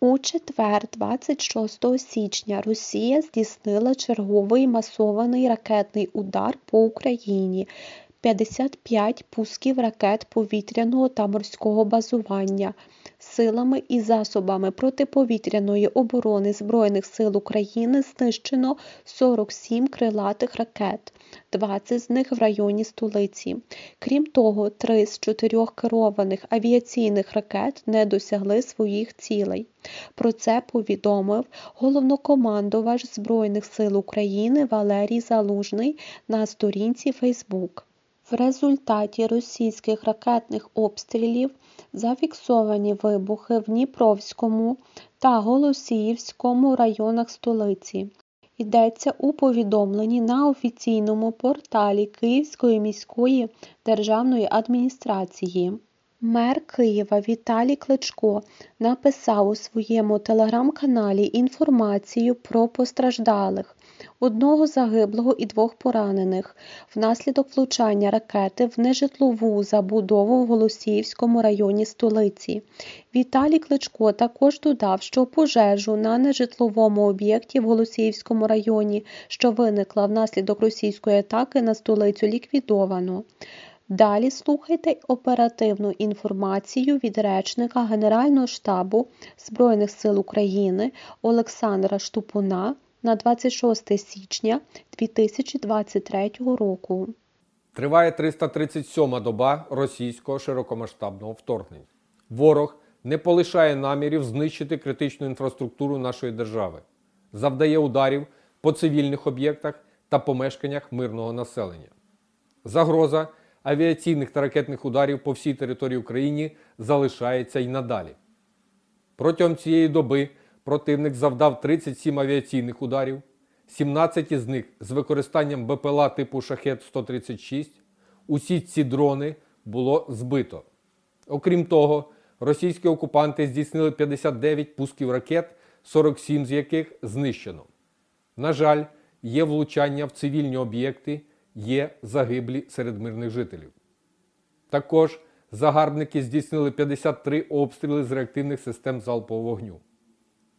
У четвер, 26 січня, Росія здійснила черговий масований ракетний удар по Україні. 55 пусків ракет повітряного та морського базування силами і засобами протиповітряної оборони Збройних сил України знищено 47 крилатих ракет, 20 з них в районі столиці. Крім того, три з чотирьох керованих авіаційних ракет не досягли своїх цілей. Про це повідомив головнокомандувач Збройних сил України Валерій Залужний на сторінці Фейсбук. В результаті російських ракетних обстрілів зафіксовані вибухи в Дніпровському та Голосіївському районах столиці. Йдеться у повідомленні на офіційному порталі Київської міської державної адміністрації. Мер Києва Віталій Кличко написав у своєму телеграм-каналі інформацію про постраждалих, одного загиблого і двох поранених внаслідок влучання ракети в нежитлову забудову в Голосіївському районі столиці. Віталій Кличко також додав, що пожежу на нежитловому об'єкті в Голосіївському районі, що виникла внаслідок російської атаки на столицю, ліквідовано. Далі слухайте оперативну інформацію від речника Генерального штабу Збройних сил України Олександра Штупуна на 26 січня 2023 року. Триває 337-ма доба російського широкомасштабного вторгнення. Ворог не полишає намірів знищити критичну інфраструктуру нашої держави, завдає ударів по цивільних об'єктах та помешканнях мирного населення. Загроза авіаційних та ракетних ударів по всій території України залишається й надалі. Протягом цієї доби противник завдав 37 авіаційних ударів, 17 з них з використанням БПЛА типу Шахет-136. Усі ці дрони було збито. Окрім того, російські окупанти здійснили 59 пусків ракет, 47 з яких знищено. На жаль, є влучання в цивільні об'єкти є загиблі серед мирних жителів. Також загарбники здійснили 53 обстріли з реактивних систем залпового вогню.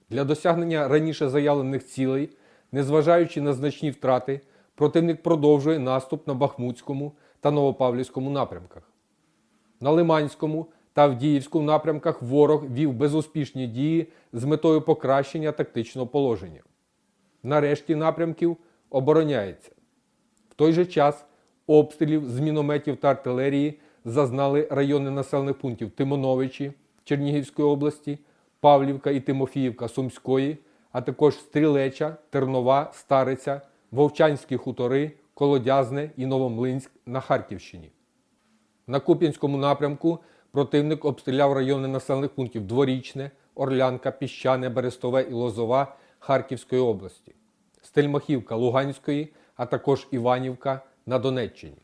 Для досягнення раніше заявлених цілей, незважаючи на значні втрати, противник продовжує наступ на Бахмутському та Новопавлівському напрямках. На Лиманському та Авдіївському напрямках ворог вів безуспішні дії з метою покращення тактичного положення. Нарешті напрямків обороняється В той же час обстрілів з мінометів та артилерії зазнали райони населених пунктів Тимоновичі Чернігівської області, Павлівка і Тимофіївка Сумської, а також Стрілеча, Тернова, Стариця, Вовчанські хутори, Колодязне і Новомлинськ на Харківщині. На Куп'янському напрямку противник обстріляв райони населених пунктів Дворічне, Орлянка, Піщане, Берестове і Лозова Харківської області, Стельмахівка Луганської а також Іванівка на Донеччині.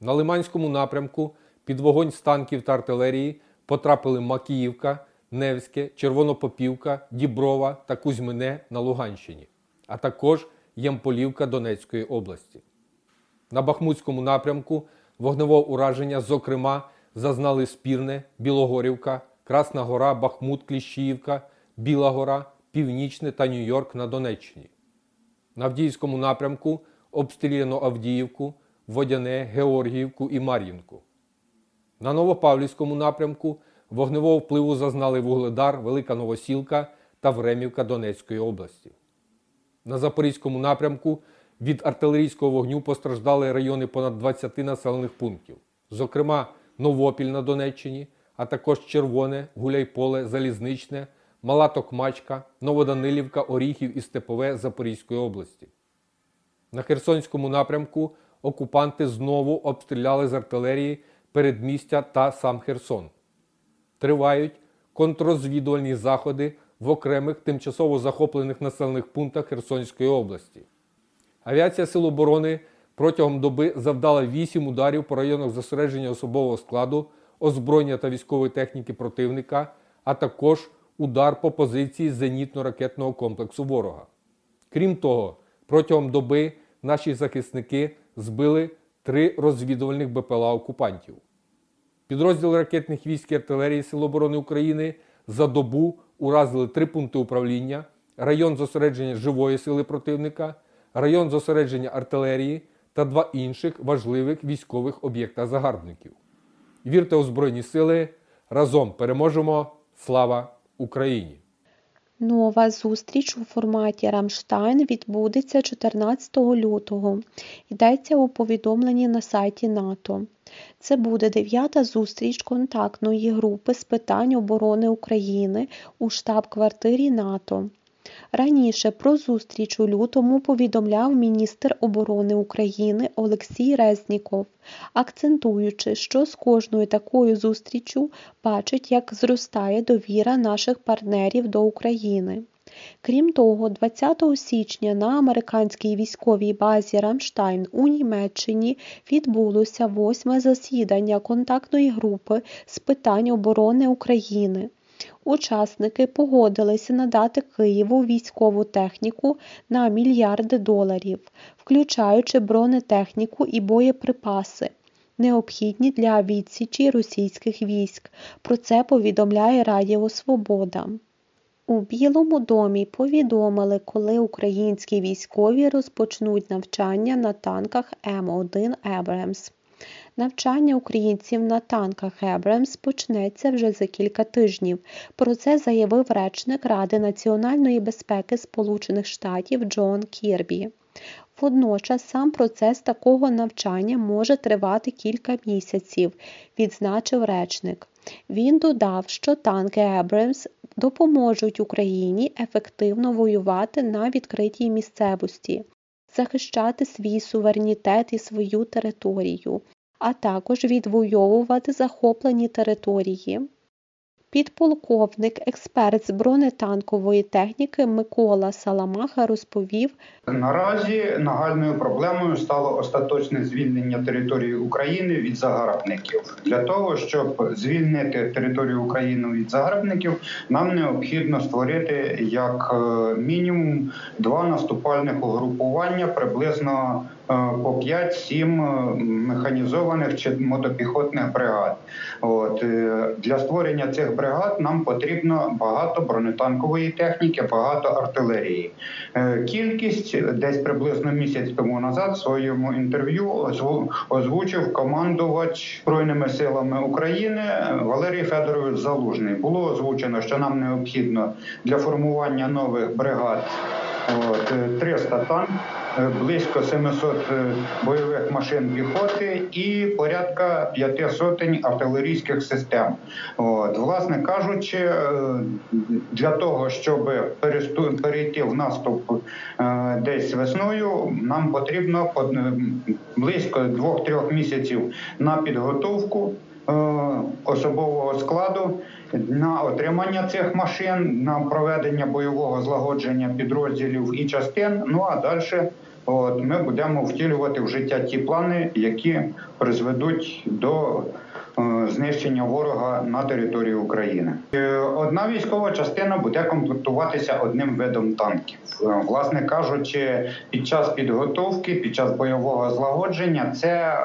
На Лиманському напрямку під вогонь з танків та артилерії потрапили Макіївка, Невське, Червонопопівка, Діброва та Кузьмине на Луганщині, а також Ємполівка Донецької області. На Бахмутському напрямку вогневого ураження, зокрема, зазнали Спірне, Білогорівка, Красна Гора, Бахмут, Кліщіївка, Біла Гора, Північне та Нью-Йорк на Донеччині. На Авдіївському напрямку обстріляно Авдіївку, Водяне, Георгіївку і Мар'їнку. На Новопавлівському напрямку вогневого впливу зазнали Вугледар, Велика Новосілка та Времівка Донецької області. На Запорізькому напрямку від артилерійського вогню постраждали райони понад 20 населених пунктів, зокрема Новопіль на Донеччині, а також Червоне, Гуляйполе, Залізничне. Мала Токмачка, Новоданилівка, Оріхів і Степове Запорізької області. На Херсонському напрямку окупанти знову обстріляли з артилерії передмістя та сам Херсон. Тривають контррозвідувальні заходи в окремих тимчасово захоплених населених пунктах Херсонської області. Авіація Сил оборони протягом доби завдала 8 ударів по районах зосередження особового складу, озброєння та військової техніки противника, а також удар по позиції зенітно-ракетного комплексу ворога. Крім того, протягом доби наші захисники збили три розвідувальних БПЛА окупантів. Підрозділ ракетних військ і артилерії Сил оборони України За добу уразили три пункти управління, район зосередження живої сили противника, район зосередження артилерії та два інших важливих військових об'єкта загарбників. Вірте у Збройні Сили! Разом переможемо! Слава Україні! Нова зустріч у форматі Рамштайн відбудеться 14 лютого. Йдеться у повідомленні на сайті НАТО. Це буде дев'ята зустріч контактної групи з питань оборони України у штаб-квартирі НАТО. Раніше про зустріч у лютому повідомляв міністр оборони України Олексій Резніков, акцентуючи, що з кожною такою зустрічю бачить, як зростає довіра наших партнерів до України. Крім того, 20 січня на американській військовій базі Рамштайн у Німеччині відбулося восьме засідання контактної групи з питань оборони України. Учасники погодилися надати Києву військову техніку на мільярди доларів, включаючи бронетехніку і боєприпаси, необхідні для відсічі російських військ. Про це повідомляє Радіо Свобода. У Білому домі повідомили, коли українські військові розпочнуть навчання на танках М1 Ебремс. Навчання українців на танках Ебремс почнеться вже за кілька тижнів. Про це заявив речник Ради національної безпеки Сполучених Штатів Джон Кірбі. Водночас сам процес такого навчання може тривати кілька місяців, відзначив речник. Він додав, що танки Ебремс допоможуть Україні ефективно воювати на відкритій місцевості, захищати свій суверенітет і свою територію, а також відвоювати захоплені території. Підполковник, експерт з бронетанкової техніки Микола Саламаха розповів, Наразі нагальною проблемою стало остаточне звільнення території України від загарбників. Для того щоб звільнити територію України від загарбників, нам необхідно створити як е, мінімум два наступальних угрупування приблизно по 5-7 механізованих чи мотопіхотних бригад. От е, для створення цих бригад нам потрібно багато бронетанкової техніки, багато артилерії. Е, Кількість десь приблизно місяць тому назад в своєму інтерв'ю озву- озвучив командувач збройними силами України Валерій Федорович Залужний. Було озвучено, що нам необхідно для формування нових бригад от, е, 300 танків. Е, Близько 700 е, бойових машин піхоти і порядка п'яти сотень артилерійських систем. От, власне кажучи, е, для того, щоб перейти в наступ десь весною, нам потрібно близько 2-3 місяців на підготовку особового складу на отримання цих машин, на проведення бойового злагодження підрозділів і частин. Ну а далі от, ми будемо втілювати в життя ті плани, які призведуть до е, знищення ворога на території України. Е, Одна військова частина буде комплектуватися одним видом танків. Е, Власне кажучи, під час підготовки, під час бойового злагодження, це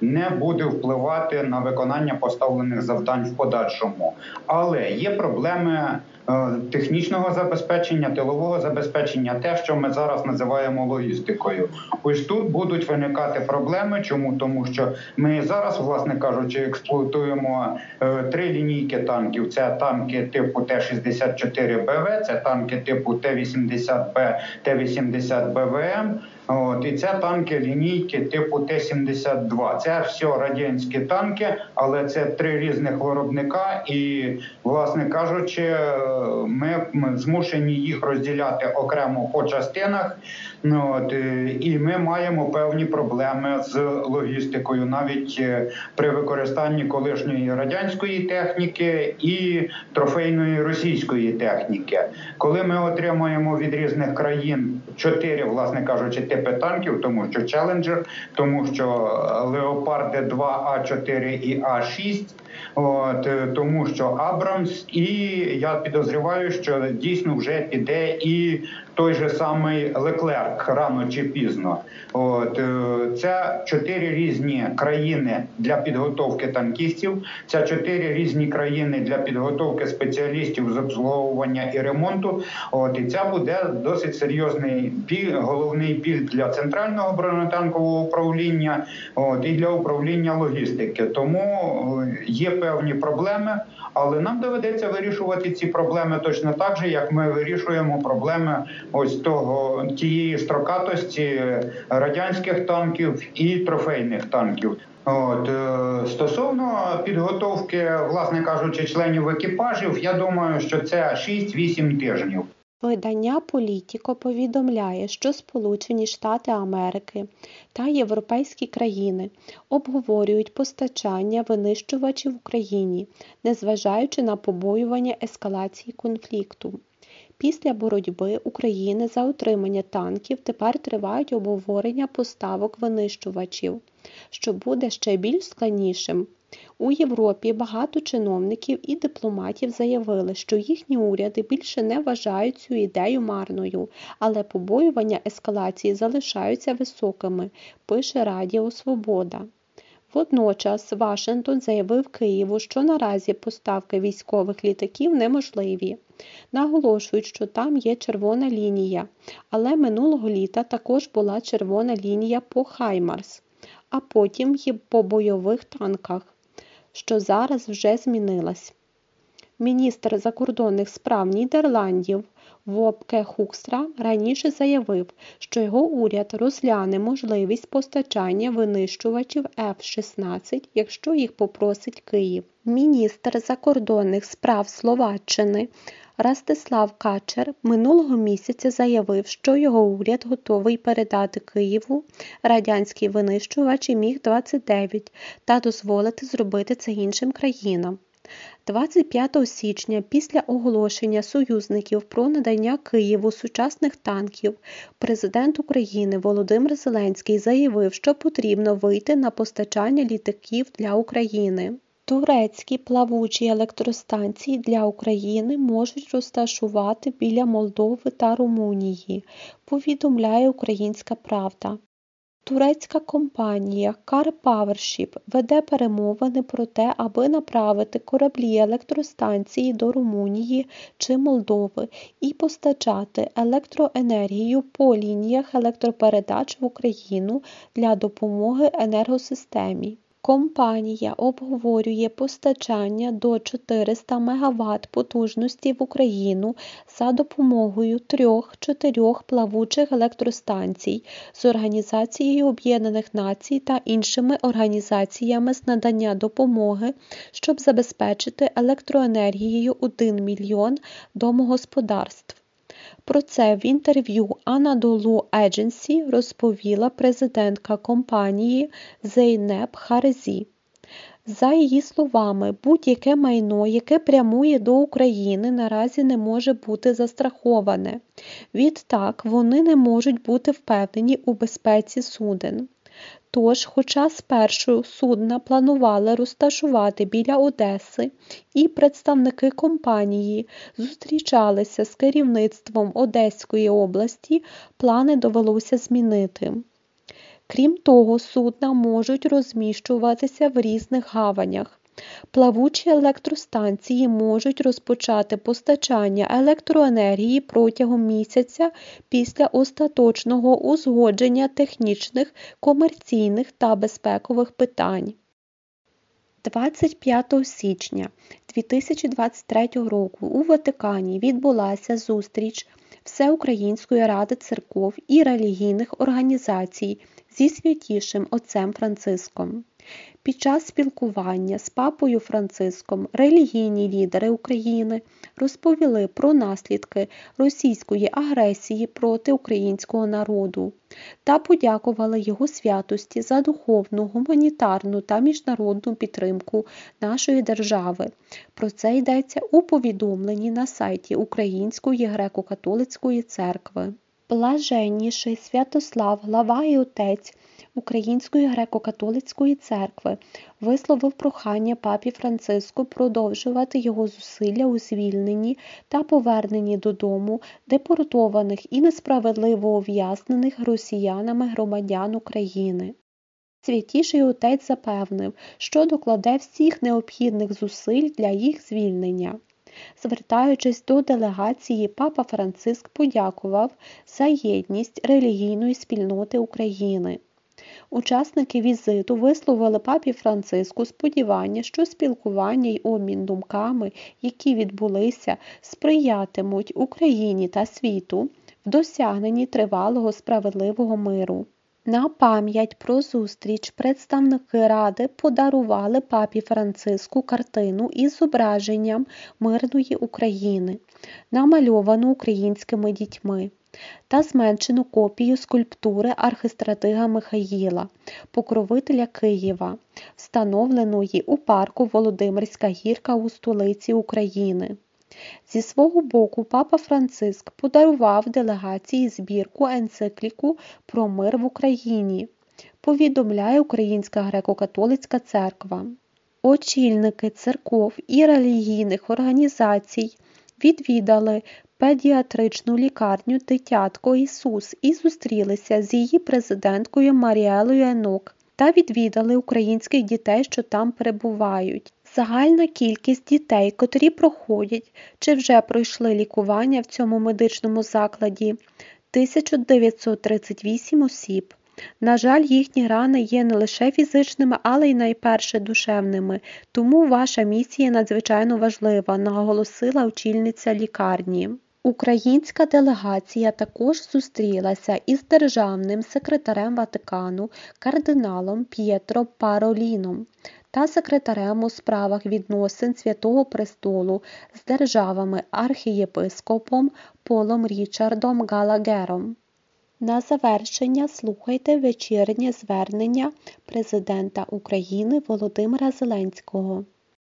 не буде впливати на виконання поставлених завдань в подальшому. Але є проблеми е, технічного забезпечення, тилового забезпечення, те, що ми зараз називаємо логістикою. Ось тут будуть виникати проблеми. Чому тому, що ми зараз, власне кажучи, експлуатуємо е, три лінійки танків: це танки типу Т-64 БВ, це танки типу Т-80Б, Т-80 БВМ. От, і це танки лінійки типу Т-72. Це все радянські танки, але це три різних виробника. І, власне кажучи, ми, змушені їх розділяти окремо по частинах. Ну, от, е, і ми маємо певні проблеми з логістикою, навіть е, при використанні колишньої радянської техніки і трофейної російської техніки. Коли ми отримуємо від різних країн чотири, власне кажучи, типи тому що Челенджер, тому що Леопарди 2 А4 і А6. От е, тому, що Абрамс, і я підозріваю, що дійсно вже піде і той же самий Леклерк рано чи пізно. От е, це чотири різні країни для підготовки танкістів. Це чотири різні країни для підготовки спеціалістів з обслуговування і ремонту. От і це буде досить серйозний біль, головний біль для центрального бронетанкового управління, от і для управління логістики. Тому е, є певні проблеми. Але нам доведеться вирішувати ці проблеми точно так же, як ми вирішуємо проблеми ось того тієї строкатості радянських танків і трофейних танків. От е, стосовно підготовки, власне кажучи, членів екіпажів, я думаю, що це 6-8 тижнів. Видання Політіко повідомляє, що Сполучені Штати Америки та європейські країни обговорюють постачання винищувачів Україні, незважаючи на побоювання ескалації конфлікту. Після боротьби України за отримання танків тепер тривають обговорення поставок винищувачів, що буде ще більш складнішим. У Європі багато чиновників і дипломатів заявили, що їхні уряди більше не вважають цю ідею марною, але побоювання ескалації залишаються високими, пише Радіо Свобода. Водночас Вашингтон заявив Києву, що наразі поставки військових літаків неможливі. Наголошують, що там є червона лінія, але минулого літа також була червона лінія по Хаймарс, а потім і по бойових танках що зараз вже змінилась. Міністр закордонних справ Нідерландів Вопке Хукстра раніше заявив, що його уряд розгляне можливість постачання винищувачів F-16, якщо їх попросить Київ. Міністр закордонних справ Словаччини Ростислав Качер минулого місяця заявив, що його уряд готовий передати Києву радянські винищувачі Міг-29 та дозволити зробити це іншим країнам. 25 січня, після оголошення союзників про надання Києву сучасних танків, президент України Володимир Зеленський заявив, що потрібно вийти на постачання літаків для України. Турецькі плавучі електростанції для України можуть розташувати біля Молдови та Румунії, повідомляє Українська Правда. Турецька компанія Car Powership веде перемовини про те, аби направити кораблі електростанції до Румунії чи Молдови і постачати електроенергію по лініях електропередач в Україну для допомоги енергосистемі. Компанія обговорює постачання до 400 МВт потужності в Україну за допомогою трьох-чотирьох плавучих електростанцій з Організацією Об'єднаних Націй та іншими організаціями з надання допомоги, щоб забезпечити електроенергією 1 мільйон домогосподарств. Про це в інтерв'ю Anadolu Agency розповіла президентка компанії Зейнеп Харезі. За її словами, будь-яке майно, яке прямує до України, наразі не може бути застраховане. Відтак, вони не можуть бути впевнені у безпеці суден. Тож, хоча спершу судна планували розташувати біля Одеси, і представники компанії зустрічалися з керівництвом Одеської області, плани довелося змінити. Крім того, судна можуть розміщуватися в різних гаванях. Плавучі електростанції можуть розпочати постачання електроенергії протягом місяця після остаточного узгодження технічних, комерційних та безпекових питань. 25 січня 2023 року у Ватикані відбулася зустріч Всеукраїнської ради церков і релігійних організацій зі святішим Отцем Франциском. Під час спілкування з папою Франциском релігійні лідери України розповіли про наслідки російської агресії проти українського народу та подякували його святості за духовну, гуманітарну та міжнародну підтримку нашої держави. Про це йдеться у повідомленні на сайті Української греко-католицької церкви. Блаженніший Святослав, глава і отець Української греко-католицької церкви висловив прохання папі Франциску продовжувати його зусилля у звільненні та поверненні додому депортованих і несправедливо ув'язнених росіянами громадян України. Святіший отець запевнив, що докладе всіх необхідних зусиль для їх звільнення. Звертаючись до делегації, папа Франциск подякував за єдність релігійної спільноти України. Учасники візиту висловили папі Франциску сподівання, що спілкування й обмін думками, які відбулися, сприятимуть Україні та світу в досягненні тривалого справедливого миру. На пам'ять про зустріч представники Ради подарували папі Франциску картину із зображенням мирної України, намальовану українськими дітьми, та зменшену копію скульптури архистратига Михаїла, покровителя Києва, встановленої у парку Володимирська гірка у столиці України. Зі свого боку, папа Франциск подарував делегації збірку енцикліку про мир в Україні, повідомляє Українська греко-католицька церква. Очільники церков і релігійних організацій відвідали педіатричну лікарню Дитятко Ісус і зустрілися з її президенткою Маріелою Енок та відвідали українських дітей, що там перебувають. Загальна кількість дітей, котрі проходять чи вже пройшли лікування в цьому медичному закладі 1938 осіб. На жаль, їхні рани є не лише фізичними, але й найперше душевними, тому ваша місія надзвичайно важлива, наголосила очільниця лікарні. Українська делегація також зустрілася із державним секретарем Ватикану кардиналом П'єтро Пароліном та секретарем у справах відносин Святого Престолу з державами архієпископом Полом Річардом Галагером. На завершення слухайте вечірнє звернення президента України Володимира Зеленського.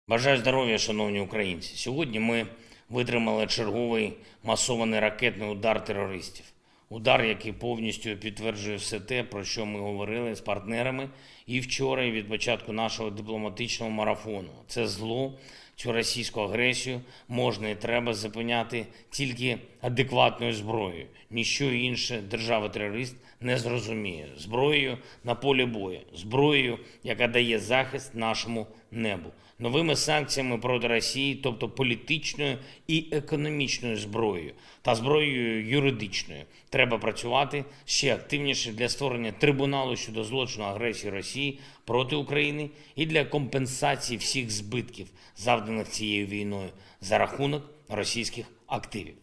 Бажаю здоров'я, шановні українці. Сьогодні ми витримали черговий масований ракетний удар терористів. Удар, який повністю підтверджує все те, про що ми говорили з партнерами і вчора, і від початку нашого дипломатичного марафону. Це зло, цю російську агресію можна і треба зупиняти тільки адекватною зброєю. Ніщо інше держава-терорист не зрозуміє. Зброєю на полі бою, зброєю, яка дає захист нашому небу, новими санкціями проти Росії, тобто політичною і економічною зброєю та зброєю юридичною. Треба працювати ще активніше для створення трибуналу щодо злочину агресії Росії проти України і для компенсації всіх збитків, завданих цією війною за рахунок російських активів.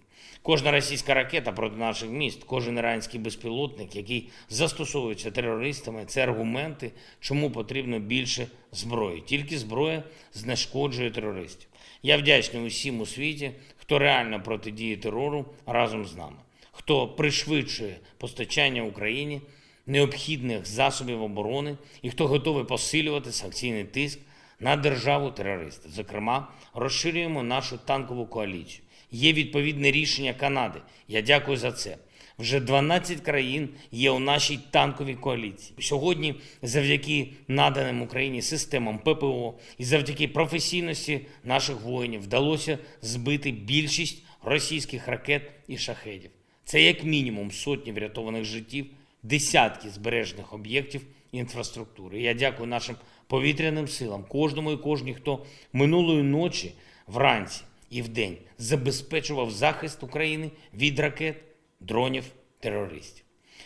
Кожна російська ракета проти наших міст, кожен іранський безпілотник, який застосовується терористами, це аргументи, чому потрібно більше зброї. Тільки зброя знешкоджує терористів. Я вдячний усім у світі, хто реально протидіє терору разом з нами, хто пришвидшує постачання Україні необхідних засобів оборони і хто готовий посилювати санкційний тиск на державу терористів. Зокрема, розширюємо нашу танкову коаліцію. Є відповідне рішення Канади. Я дякую за це. Вже 12 країн є у нашій танковій коаліції. Сьогодні, завдяки наданим Україні системам ППО і завдяки професійності наших воїнів вдалося збити більшість російських ракет і шахедів. Це як мінімум сотні врятованих життів, десятки збережених об'єктів інфраструктури. Я дякую нашим повітряним силам, кожному і кожній, хто минулої ночі вранці і вдень забезпечував захист України від ракет, дронів, терористів.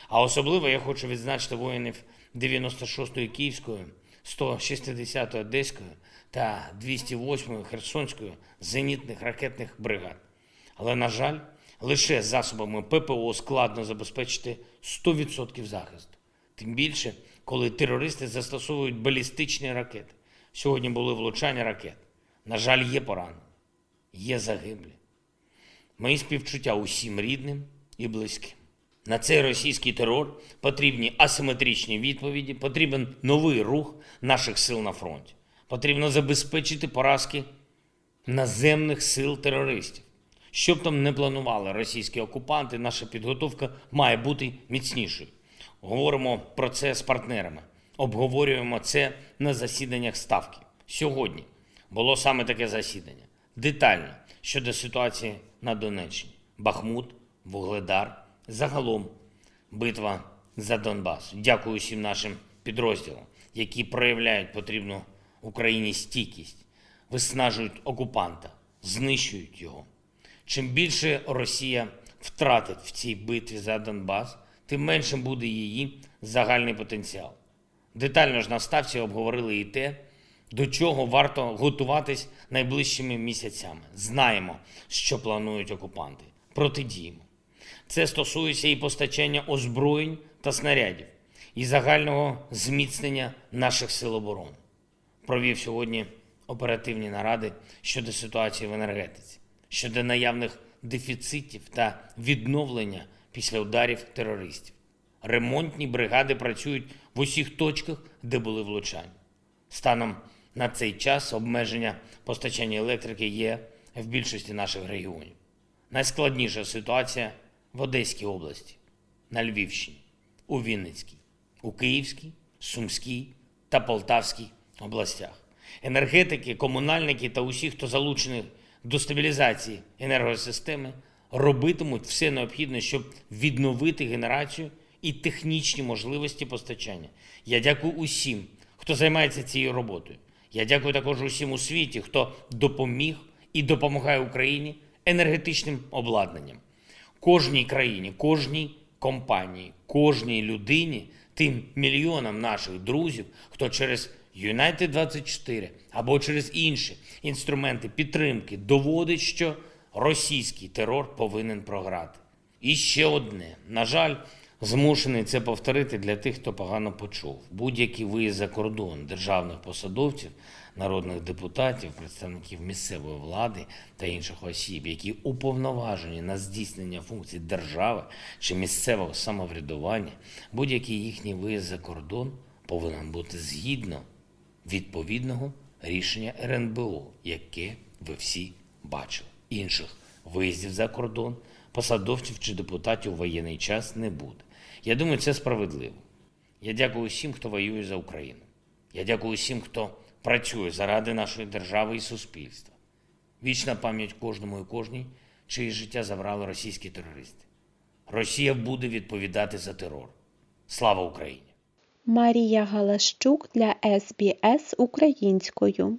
А особливо я хочу відзначити воїнів 96-ї Київської, 160-ї Одеської та 208-ї Херсонської зенітних ракетних бригад. Але, на жаль, лише засобами ППО складно забезпечити 100% захисту. Тим більше, коли терористи застосовують балістичні ракети. Сьогодні були влучання ракет. На жаль, є поранені є загиблі. Мої співчуття усім рідним і близьким. На цей російський терор потрібні асиметричні відповіді, потрібен новий рух наших сил на фронті. Потрібно забезпечити поразки наземних сил терористів. Щоб там не планували російські окупанти, наша підготовка має бути міцнішою. Говоримо про це з партнерами. Обговорюємо це на засіданнях ставки. Сьогодні було саме таке засідання. Детально щодо ситуації на Донеччині. Бахмут, Вугледар, загалом битва за Донбас. Дякую всім нашим підрозділам, які проявляють потрібну Україні стійкість, виснажують окупанта, знищують його. Чим більше Росія втратить в цій битві за Донбас, тим меншим буде її загальний потенціал. Детально ж на ставці обговорили і те, до чого варто готуватись найближчими місяцями. Знаємо, що планують окупанти. Протидіємо. Це стосується і постачання озброєнь та снарядів, і загального зміцнення наших сил оборони. Провів сьогодні оперативні наради щодо ситуації в енергетиці, щодо наявних дефіцитів та відновлення після ударів терористів. Ремонтні бригади працюють в усіх точках, де були влучання. Станом на цей час обмеження постачання електрики є в більшості наших регіонів. Найскладніша ситуація в Одеській області, на Львівщині, у Вінницькій, у Київській, Сумській та Полтавській областях. Енергетики, комунальники та усі, хто залучений до стабілізації енергосистеми, робитимуть все необхідне, щоб відновити генерацію і технічні можливості постачання. Я дякую усім, хто займається цією роботою. Я дякую також усім у світі, хто допоміг і допомагає Україні енергетичним обладнанням. Кожній країні, кожній компанії, кожній людині, тим мільйонам наших друзів, хто через United 24 або через інші інструменти підтримки доводить, що російський терор повинен програти. І ще одне. На жаль, змушений це повторити для тих, хто погано почув. Будь-який виїзд за кордон державних посадовців, народних депутатів, представників місцевої влади та інших осіб, які уповноважені на здійснення функцій держави чи місцевого самоврядування, будь-який їхній виїзд за кордон повинен бути згідно відповідного рішення РНБО, яке ви всі бачили. Інших виїздів за кордон, посадовців чи депутатів у воєнний час не буде. Я думаю, це справедливо. Я дякую всім, хто воює за Україну. Я дякую всім, хто працює заради нашої держави і суспільства. Вічна пам'ять кожному і кожній, чиє життя забрали російські терористи. Росія буде відповідати за терор. Слава Україні! Марія Галащук для СБС українською.